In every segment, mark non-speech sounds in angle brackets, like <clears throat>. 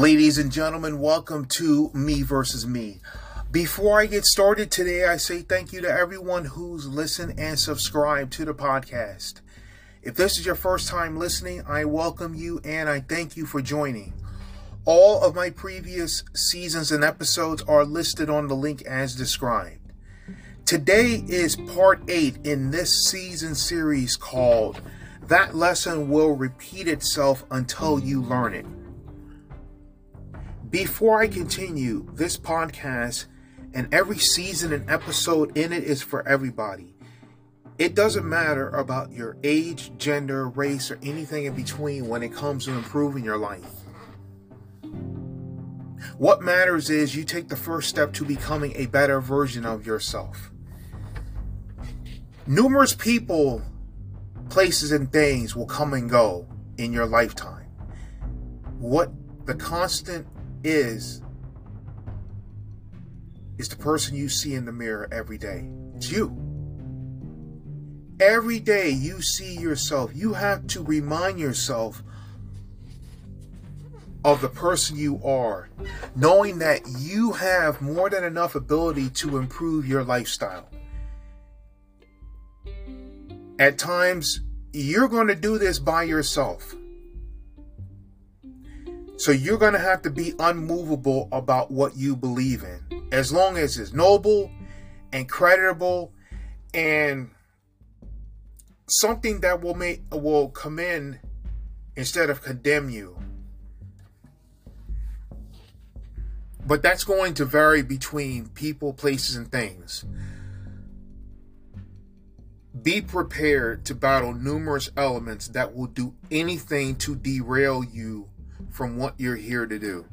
Ladies and gentlemen, welcome to Me versus Me. Before I get started today, I say thank you to everyone who's listened and subscribed to the podcast. If this is your first time listening, I welcome you and I thank you for joining. All of my previous seasons and episodes are listed on the link as described. Today is part 8 in this season series called That Lesson Will Repeat Itself Until You Learn It. Before I continue, this podcast and every season and episode in it is for everybody. It doesn't matter about your age, gender, race, or anything in between when it comes to improving your life. What matters is you take the first step to becoming a better version of yourself. Numerous people, places, and things will come and go in your lifetime. What the constant is is the person you see in the mirror every day. It's you. Every day you see yourself, you have to remind yourself of the person you are, knowing that you have more than enough ability to improve your lifestyle. At times, you're going to do this by yourself. So you're going to have to be unmovable about what you believe in. As long as it's noble and creditable and something that will make will commend instead of condemn you. But that's going to vary between people, places, and things. Be prepared to battle numerous elements that will do anything to derail you from what you're here to do.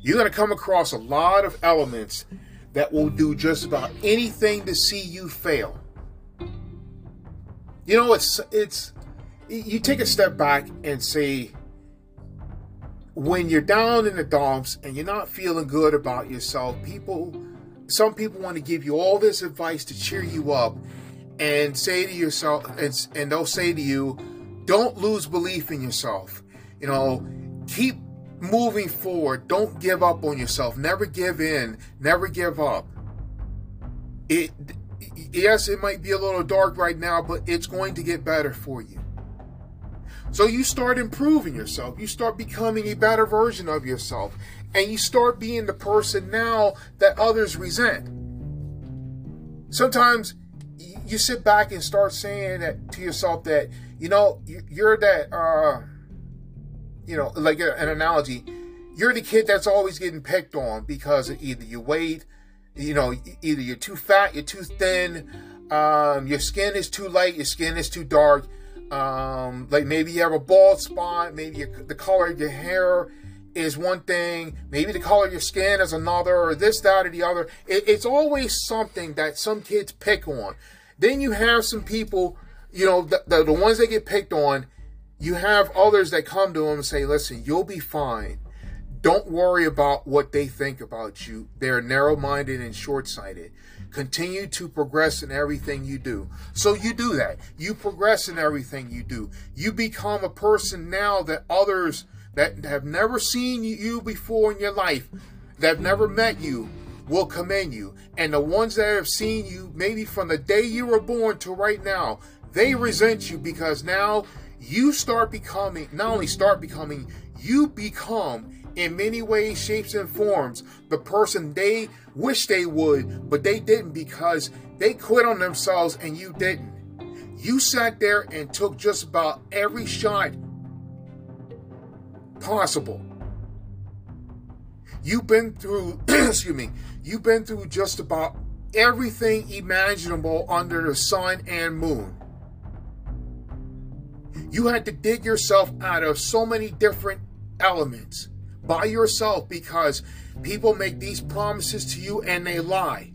You're going to come across a lot of elements that will do just about anything to see you fail. You know, it's it's you take a step back and say when you're down in the dumps and you're not feeling good about yourself, people some people want to give you all this advice to cheer you up and say to yourself and, and they'll say to you, don't lose belief in yourself. You know, keep moving forward. Don't give up on yourself. Never give in. Never give up. It yes, it might be a little dark right now, but it's going to get better for you. So you start improving yourself. You start becoming a better version of yourself. And you start being the person now that others resent. Sometimes you sit back and start saying that to yourself that, you know, you're that uh you know, like an analogy, you're the kid that's always getting picked on because either your weight, you know, either you're too fat, you're too thin, um, your skin is too light, your skin is too dark. Um, like maybe you have a bald spot, maybe the color of your hair is one thing, maybe the color of your skin is another, or this, that, or the other. It, it's always something that some kids pick on. Then you have some people, you know, the, the, the ones that get picked on, you have others that come to him and say, listen, you'll be fine. Don't worry about what they think about you. They're narrow minded and short sighted. Continue to progress in everything you do. So you do that. You progress in everything you do. You become a person now that others that have never seen you before in your life, that have never met you, will commend you. And the ones that have seen you maybe from the day you were born to right now, they resent you because now you start becoming, not only start becoming, you become in many ways, shapes, and forms the person they wish they would, but they didn't because they quit on themselves and you didn't. You sat there and took just about every shot possible. You've been through, <clears throat> excuse me, you've been through just about everything imaginable under the sun and moon. You had to dig yourself out of so many different elements by yourself because people make these promises to you and they lie.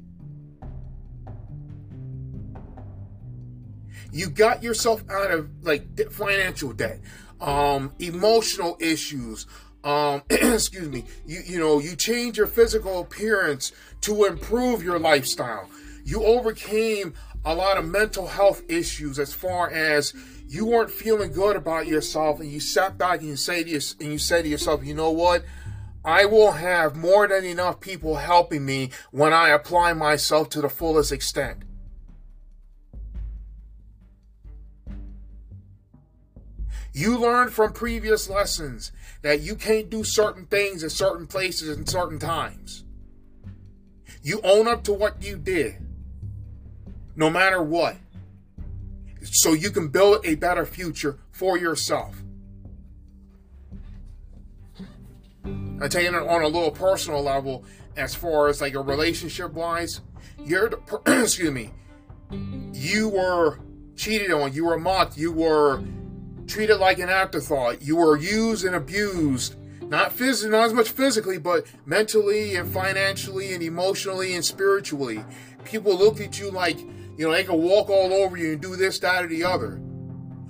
You got yourself out of like financial debt, um, emotional issues, um, <clears throat> excuse me, you, you know, you change your physical appearance to improve your lifestyle. You overcame a lot of mental health issues as far as you weren't feeling good about yourself and you sat back and you say to your, and you say to yourself, you know what? I will have more than enough people helping me when I apply myself to the fullest extent. You learn from previous lessons that you can't do certain things in certain places and certain times. You own up to what you did, no matter what, so you can build a better future for yourself. I tell you on a little personal level, as far as like a relationship wise, you're <clears throat> excuse me, you were cheated on, you were mocked, you were treated like an afterthought, you were used and abused, not physically, not as much physically, but mentally and financially and emotionally and spiritually. People looked at you like, you know, they can walk all over you and do this, that, or the other.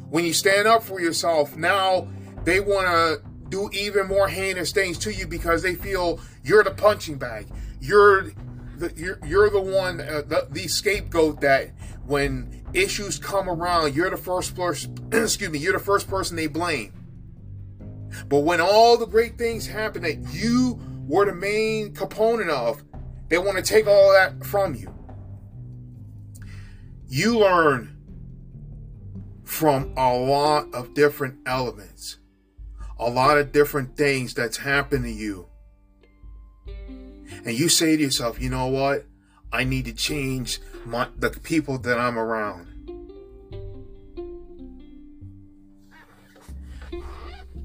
When you stand up for yourself, now they want to do even more heinous things to you because they feel you're the punching bag. You're the, you're, you're the one, uh, the, the scapegoat that when issues come around, you're the first person, <clears throat> excuse me, you're the first person they blame. But when all the great things happen that you were the main component of, they want to take all that from you. You learn from a lot of different elements a lot of different things that's happened to you. And you say to yourself, you know what? I need to change my, the people that I'm around.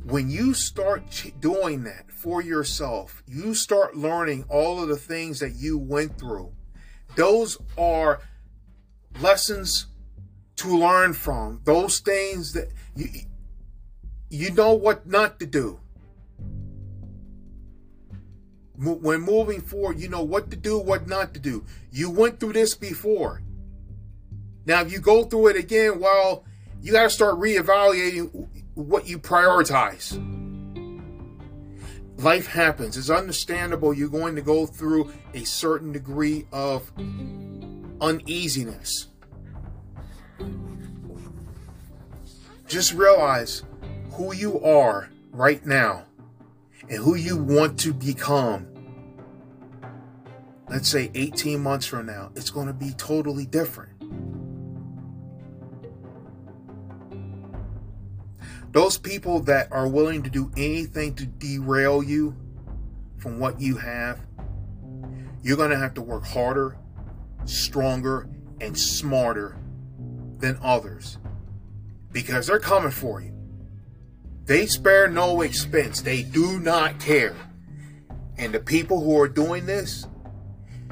When you start ch- doing that for yourself, you start learning all of the things that you went through. Those are lessons to learn from. Those things that you you know what not to do. When moving forward, you know what to do, what not to do. You went through this before. Now, if you go through it again, well, you got to start reevaluating what you prioritize. Life happens. It's understandable you're going to go through a certain degree of uneasiness. Just realize who you are right now and who you want to become, let's say 18 months from now, it's going to be totally different. Those people that are willing to do anything to derail you from what you have, you're going to have to work harder, stronger, and smarter than others because they're coming for you. They spare no expense. They do not care. And the people who are doing this,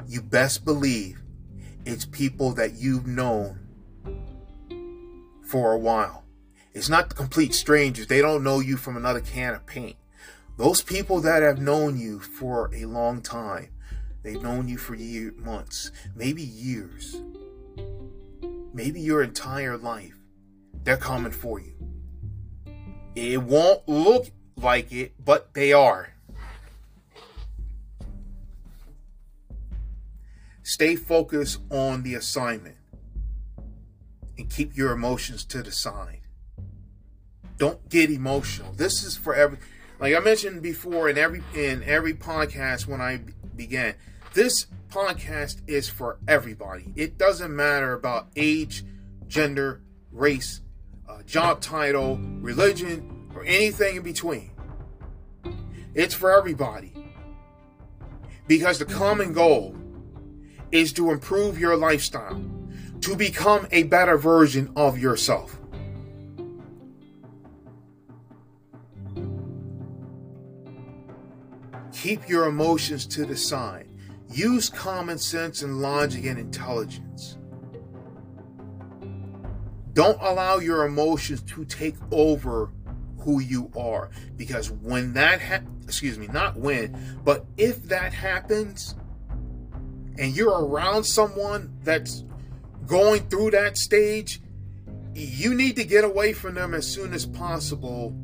you best believe it's people that you've known for a while. It's not complete strangers. They don't know you from another can of paint. Those people that have known you for a long time, they've known you for years, months, maybe years, maybe your entire life, they're coming for you. It won't look like it, but they are. Stay focused on the assignment and keep your emotions to the side. Don't get emotional. This is for every like I mentioned before in every in every podcast when I began. This podcast is for everybody. It doesn't matter about age, gender, race, uh, job title, religion, or anything in between. It's for everybody. Because the common goal is to improve your lifestyle, to become a better version of yourself. Keep your emotions to the side. Use common sense and logic and intelligence. Don't allow your emotions to take over who you are because when that ha- excuse me not when but if that happens and you're around someone that's going through that stage you need to get away from them as soon as possible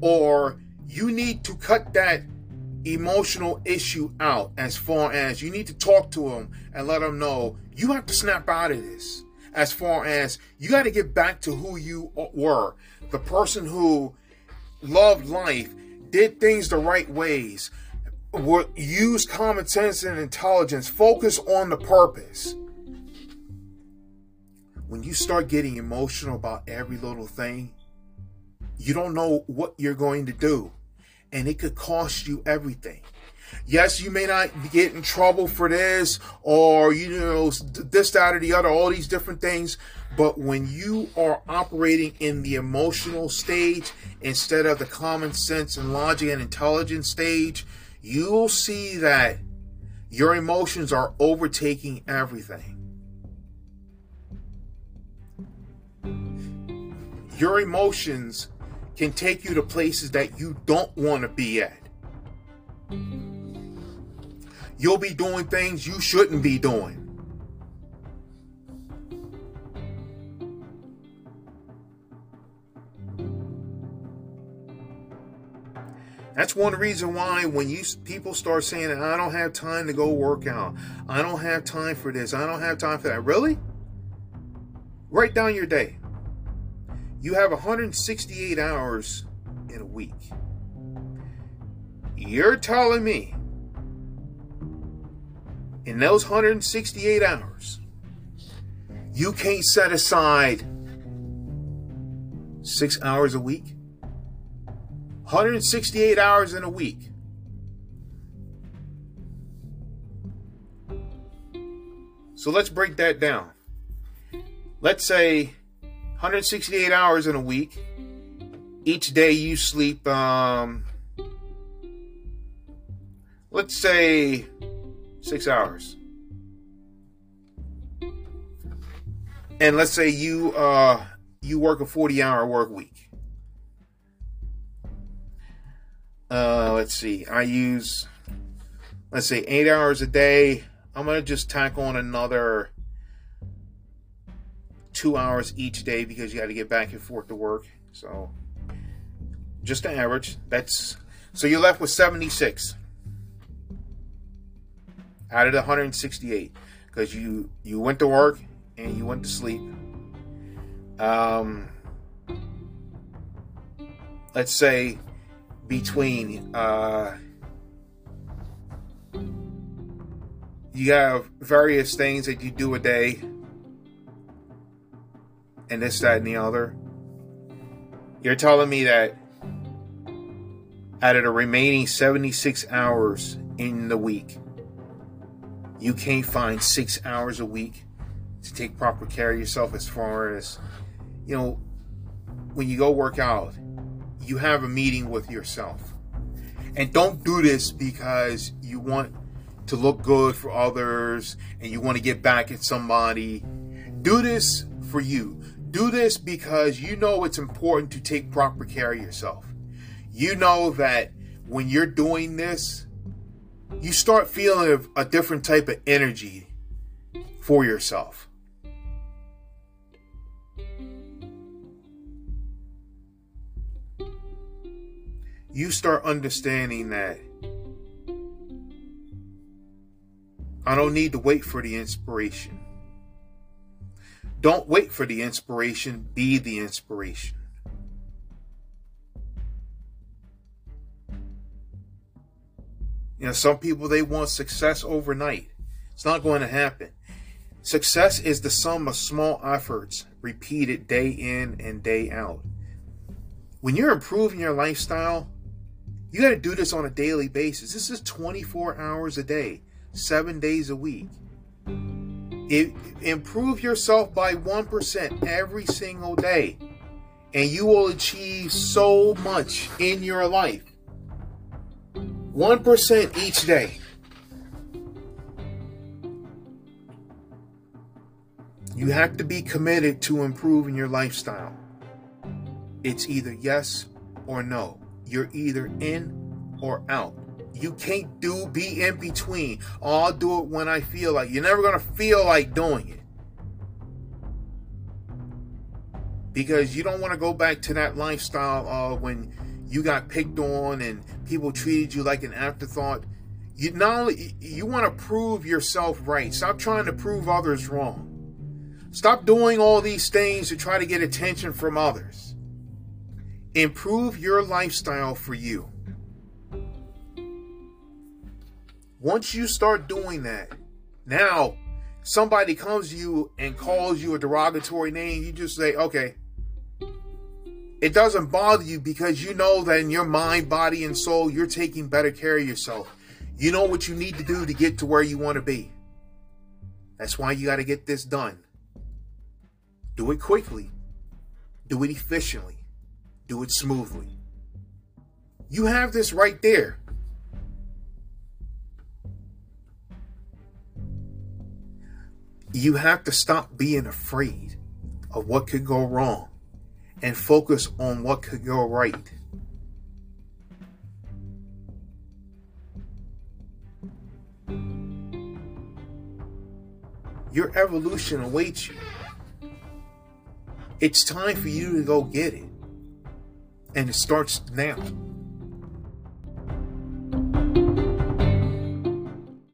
or you need to cut that emotional issue out as far as you need to talk to them and let them know you have to snap out of this as far as you got to get back to who you were the person who loved life did things the right ways use common sense and intelligence. Focus on the purpose. When you start getting emotional about every little thing, you don't know what you're going to do. And it could cost you everything. Yes, you may not get in trouble for this or, you know, this, that, or the other, all these different things. But when you are operating in the emotional stage instead of the common sense and logic and intelligence stage, you'll see that your emotions are overtaking everything. Your emotions can take you to places that you don't want to be at. You'll be doing things you shouldn't be doing. That's one reason why when you people start saying I don't have time to go work out, I don't have time for this, I don't have time for that. Really? Write down your day. You have 168 hours in a week. You're telling me in those 168 hours, you can't set aside six hours a week? 168 hours in a week. So let's break that down. Let's say 168 hours in a week. Each day you sleep, um, let's say six hours. And let's say you uh, you work a 40 hour work week. Uh, let's see. I use, let's say, eight hours a day. I'm to just tack on another two hours each day because you got to get back and forth to work. So, just an average. That's so you're left with 76 out of the 168 because you you went to work and you went to sleep. Um, let's say between uh, you have various things that you do a day and this that and the other you're telling me that out of the remaining 76 hours in the week you can't find six hours a week to take proper care of yourself as far as you know when you go work out you have a meeting with yourself. And don't do this because you want to look good for others and you want to get back at somebody. Do this for you. Do this because you know it's important to take proper care of yourself. You know that when you're doing this, you start feeling a different type of energy for yourself. you start understanding that I don't need to wait for the inspiration. Don't wait for the inspiration, be the inspiration. You know, some people they want success overnight. It's not going to happen. Success is the sum of small efforts repeated day in and day out. When you're improving your lifestyle, you got to do this on a daily basis. This is 24 hours a day, seven days a week. It, improve yourself by 1% every single day, and you will achieve so much in your life. 1% each day. You have to be committed to improving your lifestyle. It's either yes or no you're either in or out. You can't do be in between. Oh, I'll do it when I feel like. You're never gonna feel like doing it. Because you don't want to go back to that lifestyle of when you got picked on and people treated you like an afterthought. You not only you want to prove yourself right. Stop trying to prove others wrong. Stop doing all these things to try to get attention from others. Improve your lifestyle for you. Once you start doing that, now somebody comes to you and calls you a derogatory name, you just say, okay. It doesn't bother you because you know that in your mind, body, and soul, you're taking better care of yourself. You know what you need to do to get to where you want to be. That's why you got to get this done. Do it quickly, do it efficiently, do it smoothly. You have this right there. You have to stop being afraid of what could go wrong and focus on what could go right. Your evolution awaits you. It's time for you to go get it. And it starts now.